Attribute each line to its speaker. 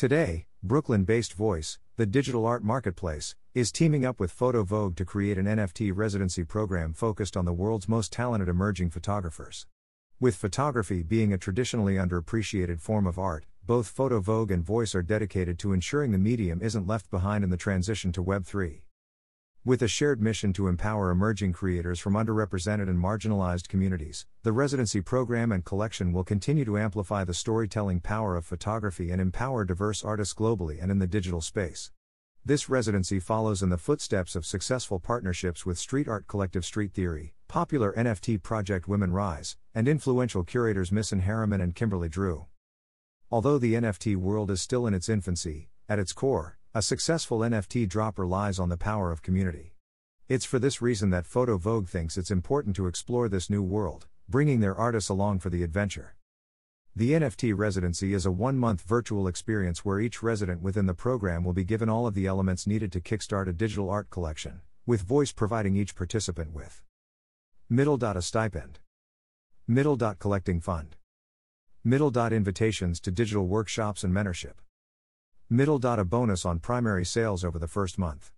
Speaker 1: Today, Brooklyn based Voice, the digital art marketplace, is teaming up with Photo Vogue to create an NFT residency program focused on the world's most talented emerging photographers. With photography being a traditionally underappreciated form of art, both Photo Vogue and Voice are dedicated to ensuring the medium isn't left behind in the transition to Web3. With a shared mission to empower emerging creators from underrepresented and marginalized communities, the residency program and collection will continue to amplify the storytelling power of photography and empower diverse artists globally and in the digital space. This residency follows in the footsteps of successful partnerships with street art collective Street Theory, popular NFT project Women Rise, and influential curators Misan Harriman and Kimberly Drew. Although the NFT world is still in its infancy, at its core, a successful NFT drop relies on the power of community. It's for this reason that Photo Vogue thinks it's important to explore this new world, bringing their artists along for the adventure. The NFT residency is a one month virtual experience where each resident within the program will be given all of the elements needed to kickstart a digital art collection, with Voice providing each participant with Middle. A stipend, Middle. Collecting fund, Middle. Invitations to digital workshops and mentorship. Middle. A bonus on primary sales over the first month.